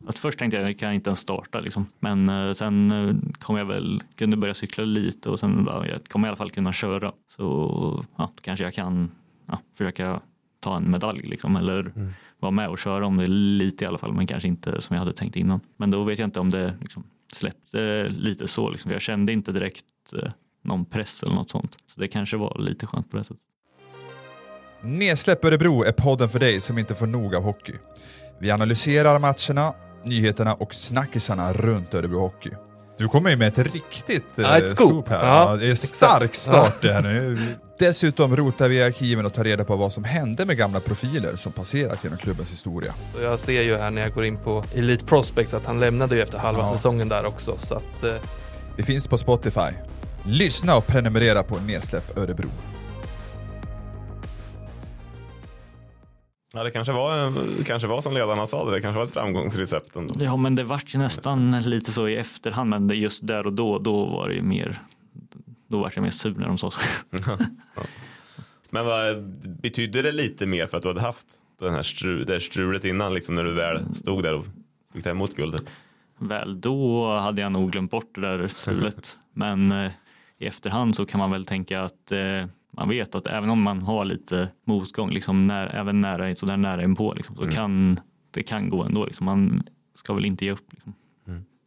Att först tänkte jag, jag kan inte ens starta liksom. Men sen kom jag väl, kunde börja cykla lite och sen bara, jag kommer i alla fall kunna köra. Så ja, då kanske jag kan ja, försöka ta en medalj liksom. Eller vara med och köra om det lite i alla fall, men kanske inte som jag hade tänkt innan. Men då vet jag inte om det liksom släppte lite så, liksom, jag kände inte direkt eh, någon press eller något sånt. Så det kanske var lite skönt på det sättet. Nedsläpp Örebro är podden för dig som inte får nog av hockey. Vi analyserar matcherna, nyheterna och snackisarna runt Örebro Hockey. Du kommer ju med ett riktigt eh, Ja, ett scoop. här. Ja, Ja, det är stark start det här nu. Dessutom rotar vi i arkiven och tar reda på vad som hände med gamla profiler som passerat genom klubbens historia. Jag ser ju här när jag går in på Elite Prospects att han lämnade ju efter halva Ja. säsongen där också. Så att, eh, Vi finns på Spotify. Lyssna och prenumerera på Nedsläpp Örebro. Ja, det kanske var, kanske var som ledarna sa, det, det kanske var ett framgångsrecept ändå. Ja, men det vart ju nästan lite så i efterhand, men just där och då, då var det ju mer, då vart jag mer sur när de sa så. Men vad betydde det lite mer för att du hade haft den här stru, det här strulet innan, liksom när du väl stod där och fick ta emot guldet? Väl då hade jag nog glömt bort det där strulet. (laughs) Men eh, i efterhand så kan man väl tänka att eh, man vet att även om man har lite motgång, liksom när, även nära, så där nära inpå, liksom, så Mm. kan det kan gå ändå. Liksom. Man ska väl inte ge upp. Liksom.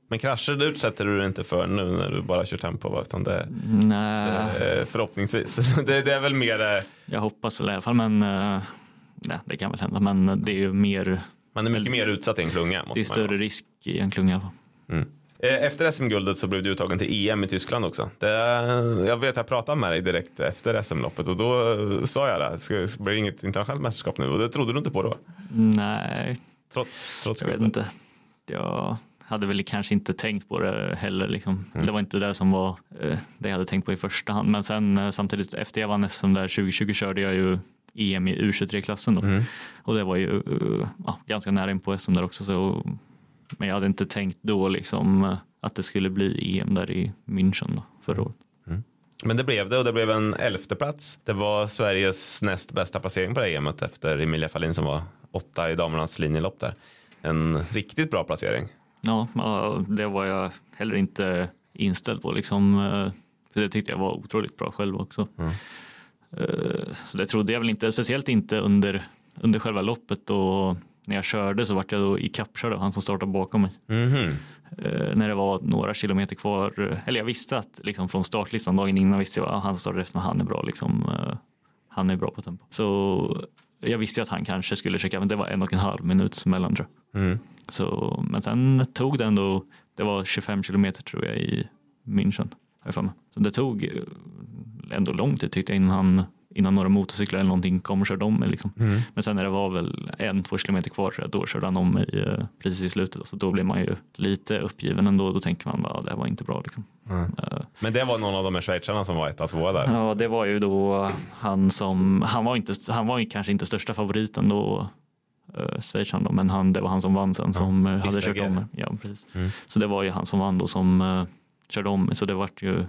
Men krascher det utsätter du dig inte för nu när du bara kör tempo, utan det Nej, eh, förhoppningsvis. (laughs) det, det är väl mer, eh, jag hoppas väl i alla fall, men eh, nej, det kan väl hända. Men det är ju mer, man är mycket mer utsatt i en klunga. det är större risk i en klunga i alla fall. Mm. Eh, Efter SM-guldet så blev du uttagen till EM i Tyskland också. Det, jag vet jag pratade med dig direkt efter SM-loppet och då eh, sa jag det, ska, ska bli det inget internationellt mästerskap nu och det trodde du inte på då? Nej, Trots, trots jag vet guldet. inte. Jag hade väl kanske inte tänkt på det heller. Liksom. Mm. Det var inte det som var eh, det jag hade tänkt på i första hand. Men sen samtidigt efter jag vann SM där 2020 körde jag ju EM i U23-klassen då. Mm. Och det var ju ja, ganska nära in på SM där också. Så, men jag hade inte tänkt då liksom eh, att det skulle bli EM där i München då, förra året. Men det blev det och det blev en elfte plats. Det var Sveriges näst bästa placering på det här EMet efter Emilia Fahlin som var åtta i damernas linjelopp där. En riktigt bra placering. Ja, ja, det var jag heller inte inställd på liksom. eh, För det tyckte jag var otroligt bra själv också. Mm. Eh, Så det trodde jag väl inte, speciellt inte under, under själva loppet och när jag körde så vart jag då ikappkörd av han som startade bakom mig. Mhm. Eh, När det var några kilometer kvar, eh, eller jag visste att liksom från startlistan dagen innan visste jag att han startade efter mig, han är bra liksom. eh, Han är bra på tempo. Så jag visste ju att han kanske skulle checka, men det var en och en halv minuts mellan tror jag. Mm. Så, men sen tog det ändå, det var 25 kilometer tror jag i München. Så det tog eh, ändå lång tid tyckte jag innan, han, innan några motorcyklar eller någonting kom och körde om mig. Liksom. Mm. Men sen när det var väl en, två kilometer kvar så då körde han om mig eh, precis i slutet. Så då blev man ju lite uppgiven ändå. Då tänker man bara det här var inte bra. Liksom. Eh, Men det var någon av de här schweizarna som var etta, tvåa där. Ja, det var ju då han som, han var, inte, han var ju kanske inte största favoriten då, uh, schweizaren då, men han, det var han som vann sen som eh, hade kört om mig. Ja, precis. Mm. Så det var ju han som vann då som uh, körde om mig, så det vart ju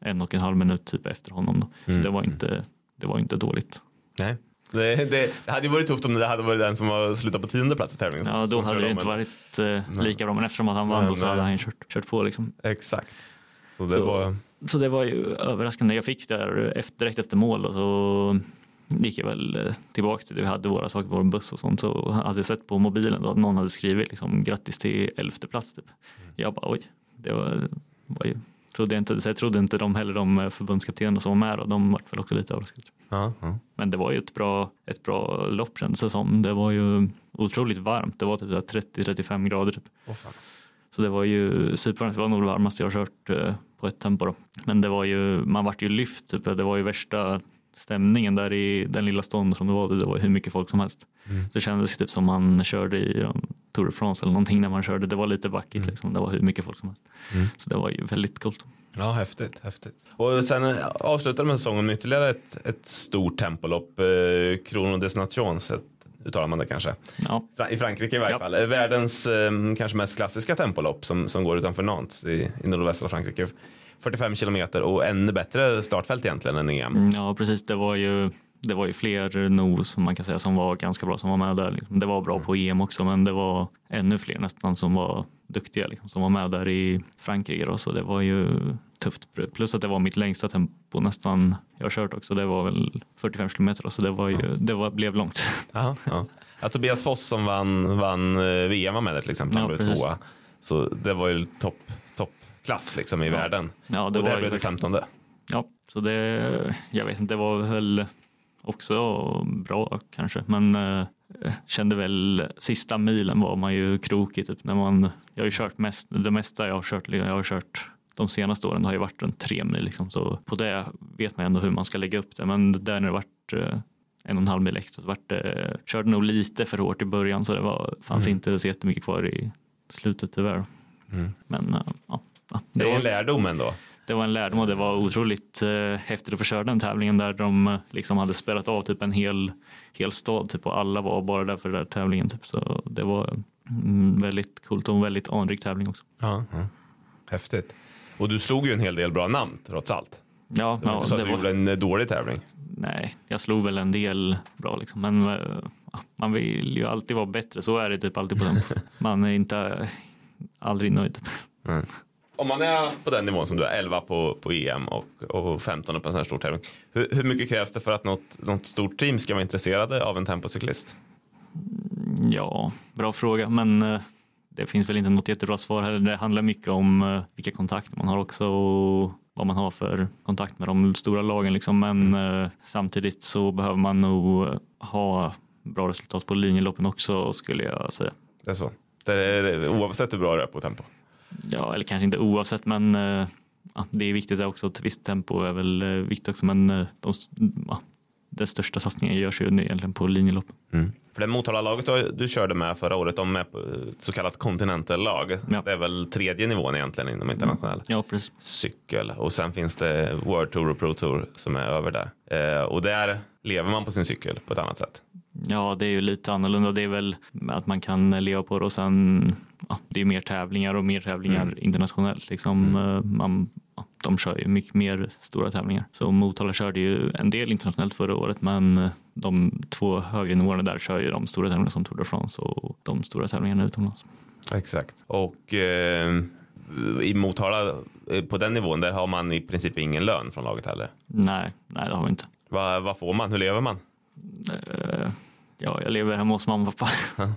en och en halv minut typ efter honom då. Så Mm. det var inte, det var inte dåligt. Nej. Det, det, det hade ju varit tufft om det hade varit den som var slutat på tionde plats i tävlingen. Ja, då hade det inte varit uh, lika bra, men eftersom att han vann då så hade eh, han ju kört, kört på liksom. Exakt. Så det Så- var... Så det var ju överraskande. Jag fick där efter, direkt efter mål och så gick jag väl eh, tillbaka till det vi hade våra saker, vår buss och sånt. Så hade jag sett på mobilen då att någon hade skrivit liksom grattis till elfte plats typ. Jag bara oj, det var, var ju, trodde jag inte, så jag trodde inte de heller de eh, förbundskaptenerna som var med och de var väl också lite överraskade. Ja, ja. Men det var ju ett bra, ett bra lopp kändes det som. Det var ju otroligt varmt. Det var typ 30-35 grader typ. Fan. Så det var ju supervarmt. Det var nog det varmaste jag har kört eh, på ett tempo. Då. Men det var ju, man vart ju lyft. Typ. Det var ju värsta stämningen där i den lilla stan som det var. Det var hur mycket folk som helst. Mm. Det kändes typ som man körde i Tour de France eller någonting när man körde. Det var lite backigt Mm. liksom. Det var hur mycket folk som helst. Mm. Så det var ju väldigt coolt. Ja, häftigt, häftigt. Och sen eh, avslutade man säsongen med ytterligare ett, ett stort tempolopp, eh, Chrono des Nations, uttalar man det kanske. Ja, I Frankrike i varje Ja. fall. Världens eh, kanske mest klassiska tempolopp som, som går utanför Nantes i, i nordvästra Frankrike. 45 kilometer och ännu bättre startfält egentligen än EM. Mm, ja precis. Det var ju det var ju fler nog som man kan säga som var ganska bra som var med där. Liksom. Det var bra på EM också men det var ännu fler nästan som var duktiga liksom, som var med där i Frankrike. Då, så det var ju tufft. Plus att det var mitt längsta tempo nästan jag har kört också. Det var väl 45 kilometer då, så det, var ju, det var, blev långt. Ja, ja. Ja, Tobias Foss som vann, vann eh, VM var med där till exempel, Ja, precis. tvåa. Så det var ju topp toppklass liksom i Ja. världen. Ja, det och där blev det 15. Ja, så det, jag vet inte, det var väl också bra kanske, men eh, kände väl sista milen var man ju krokig typ när man, jag har ju kört mest, det mesta jag har kört, jag har kört de senaste åren har ju varit runt tre mil liksom, så på det vet man ändå hur man ska lägga upp det, men där när det vart eh, en och en halv mil extra så vart det, körde nog lite för hårt i början så det var, fanns Mm. inte så jättemycket kvar i slutet tyvärr. Mm. Men eh, ja, ja, Det är var- en lärdom ändå. det var en lärdom och det var otroligt eh, häftigt att få köra den tävlingen där de eh, liksom hade spelat av typ en hel, hel stad typ, och alla var bara där för den där tävlingen. Typ. Så det var mm, väldigt coolt och en väldigt anrik tävling också. Ja, ja. Häftigt. Och du slog ju en hel del bra namn trots allt. Ja, ja du sa att det du var, gjorde en eh, dålig tävling. nej, jag slog väl en del bra liksom, men eh, man vill ju alltid vara bättre. Så är det typ alltid på den. (laughs) Man är inte aldrig nöjd. Om man är på den nivån som du är, 11 på, på EM och, och 15 på en sån här stor tävling. Hur, hur mycket krävs det för att något, något stort team ska vara intresserade av en tempocyklist? Ja, bra fråga, men eh, det finns väl inte något jättebra svar heller. Det handlar mycket om eh, vilka kontakter man har också och vad man har för kontakt med de stora lagen. Liksom. Men eh, samtidigt så behöver man nog ha bra resultat på linjeloppen också skulle jag säga. Det är så. Det är, oavsett hur bra du är på tempo. Ja, eller kanske inte oavsett, men eh, ja, det är viktigt också. Ett visst tempo är väl eh, viktigt också, men eh, de, ja, den största satsningen görs ju egentligen på linjeloppen. För det Motala-laget du, du körde med förra året, de är ett så kallat Continental-lag. Ja. Det är väl tredje nivån egentligen inom internationell Ja, precis. cykel. Och sen finns det World Tour och Pro Tour som är över där. Eh, och där lever man på sin cykel på ett annat sätt. Ja, det är ju lite annorlunda. Det är väl att man kan leva på det och sen ja, det är mer tävlingar och mer tävlingar Mm. internationellt. Liksom, eh, man, ja, de kör ju mycket mer stora tävlingar. Så Motala körde ju en del internationellt förra året men eh, de två högre nivåerna där kör ju de stora tävlingarna som Tour de France och de stora tävlingarna utomlands. Exakt. Och eh, i Motala, eh, på den nivån, där har man i princip ingen lön från laget heller. Nej, nej det har vi inte. Vad, vad får man? Hur lever man? Eh, Ja, jag lever hemma hos mamma och pappa.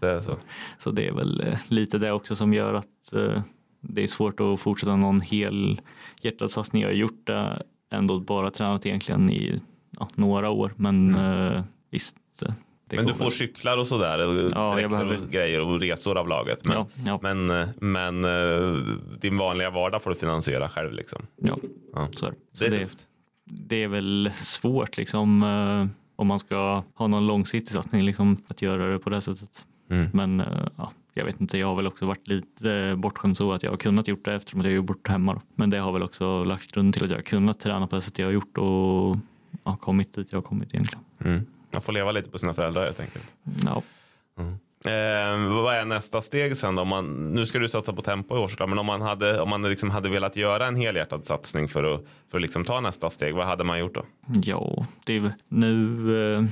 Det är så. (laughs) Så det är väl eh, lite det också som gör att eh, det är svårt att fortsätta någon hel hjärtad satsning. Jag har gjort det ändå bara tränat egentligen i ja, några år men Mm. visst, Men du får väl. cyklar och sådär, Ja, jag behöver- och grejer och resor av laget. Men, Ja, ja. men, men din vanliga vardag får du finansiera själv liksom. Ja, Ja. så är det. Så Det är det, tufft. Det är väl svårt liksom eh, om man ska ha någon långsiktig satsning liksom att göra det på det sättet. Mm. Men eh, ja, jag vet inte, jag har väl också varit lite bortskämd så att jag har kunnat gjort det eftersom att jag är bort hemma. Då. Men det har väl också lagt grund till att jag har kunnat träna på det sättet jag har gjort och ja, kommit dit jag har kommit egentligen. Mm. Man får leva lite på sina föräldrar helt enkelt. Ja, Eh, vad är nästa steg sen då? Om man, nu ska du satsa på tempo i år såklart, men om man hade, om man liksom hade velat göra en helhjärtad satsning för att, för att liksom ta nästa steg, vad hade man gjort då? ja det är nu eh,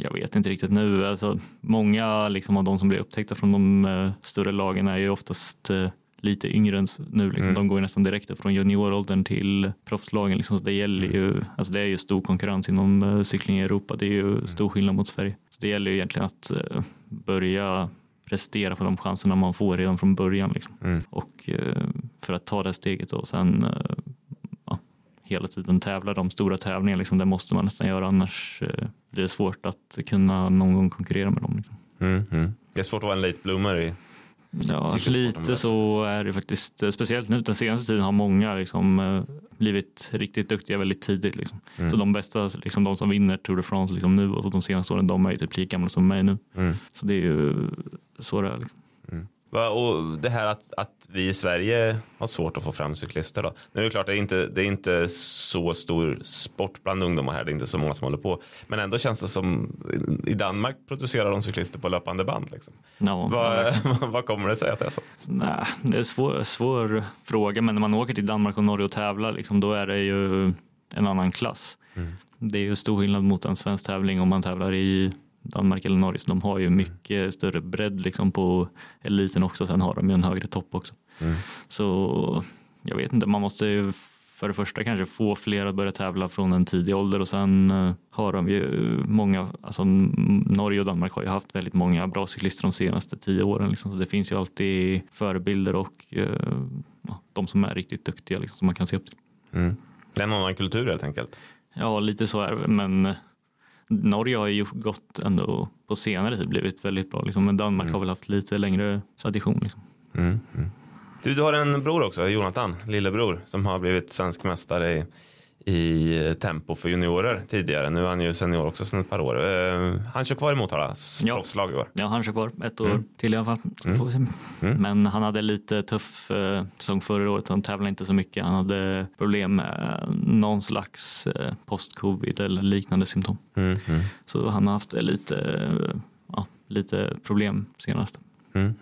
jag vet inte riktigt nu. Alltså, många liksom, av de som blir upptäckta från de eh, större lagen är ju oftast eh, lite yngre än nu. Liksom. Mm. De går nästan direkt från junioråldern till proffslagen. Liksom. Så det, gäller ju, alltså, det är ju stor konkurrens inom eh, cykling i Europa. Det är ju stor skillnad mot Sverige. Så det gäller ju egentligen att eh, börja prestera på de chanserna man får redan från början. Liksom. Mm. Och eh, för att ta det steget och sen ja, hela tiden tävla de stora tävlingarna. Liksom, det måste man nästan göra annars blir det svårt att kunna någon gång konkurrera med dem. Liksom. Mm, mm. Det är svårt att vara en late bloomer i Ja, på lite så är det faktiskt. Eh, Speciellt nu den senaste tiden har många liksom, eh, blivit riktigt duktiga väldigt tidigt. Liksom. Mm. Så de bästa, liksom, de som vinner Tour de France liksom, nu och de senaste åren, de är ju typ lika gamla som mig nu. Mm. Så det är ju så det är. Liksom. Och det här att, att vi i Sverige har svårt att få fram cyklister då. Nu är det klart, det är inte, det är inte så stor sport bland ungdomar här, det är inte så många som håller på. Men ändå känns det som, i Danmark producerar de cyklister på löpande band. Liksom. Ja, Vad, (laughs) vad kommer det sig att det är så? Nej, det är en svår, svår fråga, men när man åker till Danmark och Norge och tävlar, liksom, då är det ju en annan klass. Mm. Det är ju stor skillnad mot en svensk tävling om man tävlar i Danmark eller Norge. Så de har ju mycket större bredd liksom, på eliten också. Sen har de ju en högre topp också. Mm. Så jag vet inte, man måste ju för det första kanske få fler att börja tävla från en tidig ålder och sen eh, har de ju många, alltså Norge och Danmark har ju haft väldigt många bra cyklister de senaste tio åren. Liksom. Så det finns ju alltid förebilder och eh, ja, de som är riktigt duktiga liksom, som man kan se upp till. Mm. Det är en annan kultur helt enkelt. Ja, lite så är det, men eh, Norge har ju gått ändå på senare tid blivit väldigt bra, liksom. men Danmark Mm. har väl haft lite längre tradition. Liksom. Mm. Mm. Du, du har en bror också, Jonathan, lillebror, som har blivit svensk mästare i, i tempo för juniorer tidigare. Nu är han ju senior också sedan ett par år. Eh, han kör kvar i Motalas Ja. proffslag i år. Ja, han kör kvar ett år Mm. till i alla fall. Mm. Mm. Men han hade lite tuff eh, säsong förra året. Han tävlade inte så mycket. Han hade problem med någon slags eh, post-covid eller liknande symptom. Mm. Mm. Så han har haft lite, eh, ja, lite problem senast. Mm.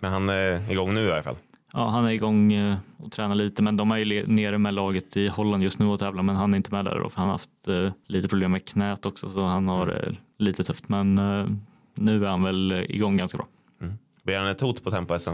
Men han är igång nu i alla fall. Ja, han är igång eh, och tränar lite, men de är ju nere med laget i Holland just nu och tävlar, men han är inte med där då, för han har haft eh, lite problem med knät också, så han har eh, lite tufft. Men nu är han väl igång ganska bra. Blir han ett hot på tempo-SM?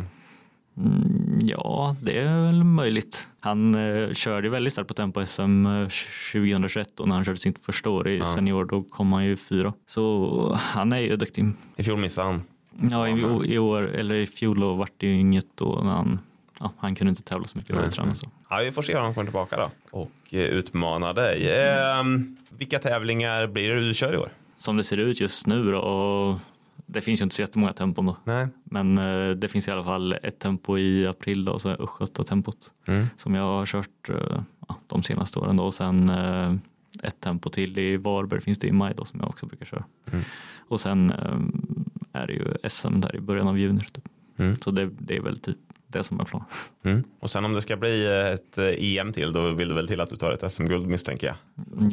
Mm, ja, det är väl möjligt. Han eh, körde väldigt starkt på tempo SM eh, 2021 och när han körde sitt första år i Ja. senior då kom han ju fyra. Så han är ju duktig. I fjol missade han. Ja, i, i år, eller i fjol då vart det ju inget då när han, ja, han kunde inte tävla så mycket och träna så. Ja, vi får se om han kommer tillbaka då och eh, utmanar dig. Ehm, vilka tävlingar blir det du kör i år? Som det ser ut just nu då, och det finns ju inte så jättemånga tempon då. Nej. Men eh, det finns i alla fall ett tempo i april då, och så är Östgöta-tempot Mm. som jag har kört eh, ja, de senaste åren då. Och sen eh, ett tempo till i Varberg finns det i maj då som jag också brukar köra. Mm. Och sen eh, är det ju SM där i början av juni. Typ. Mm. Så det, det är väl typ det som är planen. Mm. Och sen om det ska bli eh, ett eh, EM till, då vill det väl till att du tar ett SM-guld misstänker jag.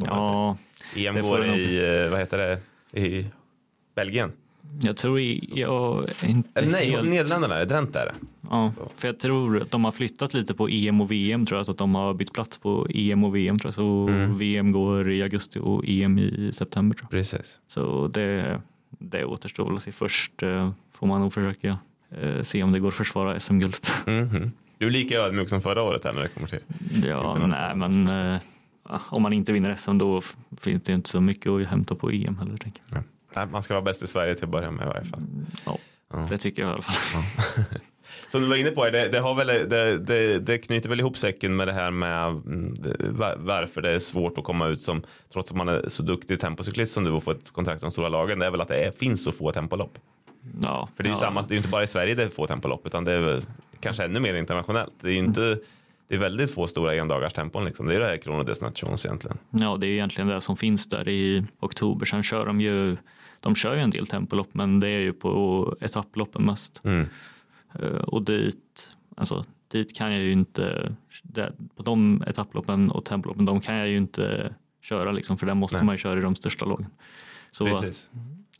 Ja, EM Det går i, eh, vad heter det, i Belgien? jag tror i, jag inte Eller nej, helt... Nederländerna, är det Drent är det. Ja, Så. för jag tror att de har flyttat lite på EM och VM tror jag, så att de har bytt plats på EM och VM tror jag. Så Mm. VM går i augusti och EM i september tror jag. Precis. Så det, det återstår att se först. Får man nog försöka se om det går att försvara SM-guldet. (laughs) Mhm. Du är lika ödmjuk som förra året här när det kommer till. Ja, nej men eh, ja, om man inte vinner SM då finns det inte så mycket att hämta på EM heller. Tänker jag. Nej, Man ska vara bäst i Sverige till att börja med i varje fall. Ja, Ja. det tycker jag i alla fall. (laughs) som du var inne på, det, det, har väl, det, det, det knyter väl ihop säcken med det här med mm, varför det är svårt att komma ut som, trots att man är så duktig tempocyklist som du och få ett kontrakt med de stora lagen, det är väl att det är, finns så få tempolopp. Ja, För det är ju ja. samma, det är inte bara i Sverige det är få tempolopp, utan det är väl kanske ännu mer internationellt. Det är ju inte, det är väldigt få stora endagars tempon liksom. Det är ju det här Chrono Destinations egentligen. Ja, det är egentligen det som finns där i oktober. Sen kör de ju, de kör ju en del tempolopp, men det är ju på etapploppen mest. Mm. Eh, Och dit, alltså, dit kan jag ju inte, på de etapploppen och tempoloppen, de kan jag ju inte köra liksom, för där måste Nej. man ju köra i de största lagen. Så Precis.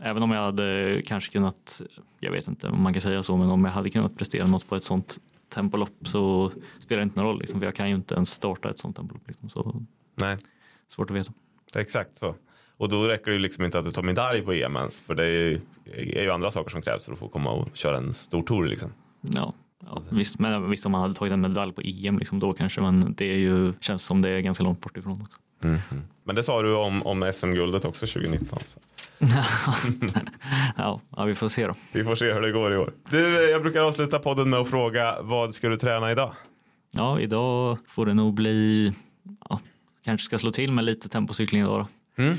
Även om jag hade kanske kunnat, jag vet inte om man kan säga så, men om jag hade kunnat prestera något på ett sånt tempolopp så spelar det inte någon roll, liksom, för jag kan ju inte ens starta ett sånt tempolopp. Liksom, så Nej, svårt att veta. exakt så. Och då räcker det ju liksom inte att du tar medalj på EM ens, för det är ju, andra saker som krävs för att få komma och köra en stor tour liksom. Ja, ja visst, men visst om man hade tagit en medalj på EM liksom, då kanske, men det är ju, känns som det är ganska långt bort ifrån också. Men det sa du om, om SM-guldet också 2019. Så. Ja, ja, vi får se då. Vi får se hur det går i år. Du, jag brukar avsluta podden med att fråga vad ska du träna idag? Ja, idag får det nog bli, ja, kanske ska slå till med lite tempocykling idag då. Mm.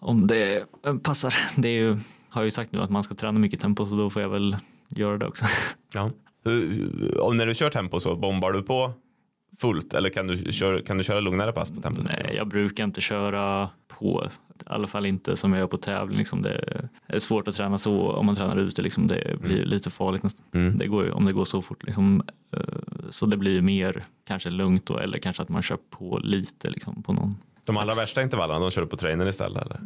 Om det passar. Det är ju, har jag ju sagt nu att man ska träna mycket tempo så då får jag väl göra det också. Ja. Hur- när du kör tempo så bombar du på fullt eller kan du, köra, kan du köra lugnare pass på tempo? Nej, jag brukar inte köra på, i alla fall inte som jag gör på tävling. Liksom det är svårt att träna så om man tränar ute. Liksom det blir lite farligt nästan. Mm. Det går ju, om det går så fort. Liksom. Eh, Så det blir mer kanske lugnt då, eller kanske att man kör på lite liksom, på någon. De allra värsta intervallerna, de kör du på trainer istället eller?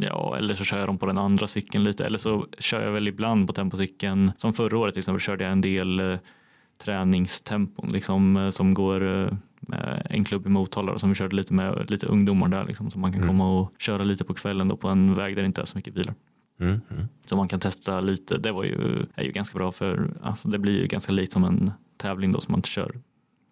Ja, eller så kör jag dem på den andra cykeln lite. Eller så kör jag väl ibland på tempocykeln. Som förra året till exempel körde jag en del eh, träningstempon liksom, eh, som går eh, med en klubb i Motala som vi körde lite med lite ungdomar där liksom, så man kan komma och köra lite på kvällen då på en väg där det inte är så mycket bilar. Mm. Mm. Så man kan testa lite. Det var ju, är ju ganska bra för alltså, det blir ju ganska likt som en tävling då som man inte kör.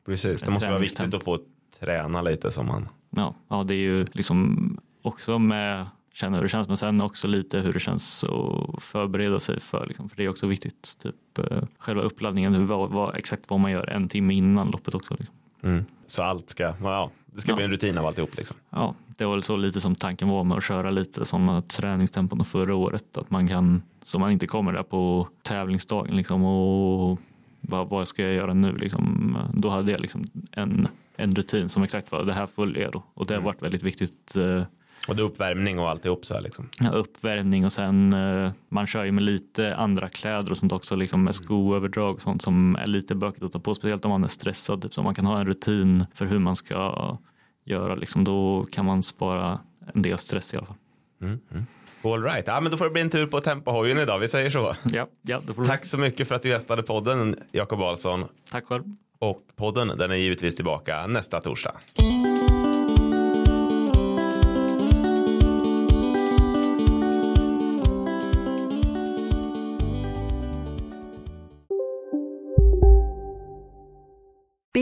Precis, det måste vara viktigt att få träna lite som man. Ja, ja, det är ju liksom också med känna hur det känns men sen också lite hur det känns att förbereda sig för liksom, för det är också viktigt. Typ eh, själva uppladdningen, vad, vad, exakt vad man gör en timme innan loppet också. Liksom. Mm. Så allt ska, ja, det ska Ja. bli en rutin av alltihop liksom. Ja, det var väl så lite som tanken var med att köra lite sådana träningstempon förra året. Att man kan, så man inte kommer där på tävlingsdagen liksom och vad, vad ska jag göra nu liksom. Då hade jag liksom en, en rutin som exakt var det här följer jag då. Och det har varit väldigt viktigt. Och det är uppvärmning och alltihop så här liksom. ja, uppvärmning och sen eh, man kör ju med lite andra kläder och sånt också liksom med skoöverdrag och sånt som är lite bökigt att ta på speciellt om man är stressad typ, så man kan ha en rutin för hur man ska göra liksom då kan man spara en del stress i alla fall. Mm. Mm. All right, ja, men då får det bli en tur på tempohojen idag, vi säger så. Ja, ja, Tack så mycket för att du gästade podden, Jakob Ahlsson. Tack själv. Och podden, den är givetvis tillbaka nästa torsdag.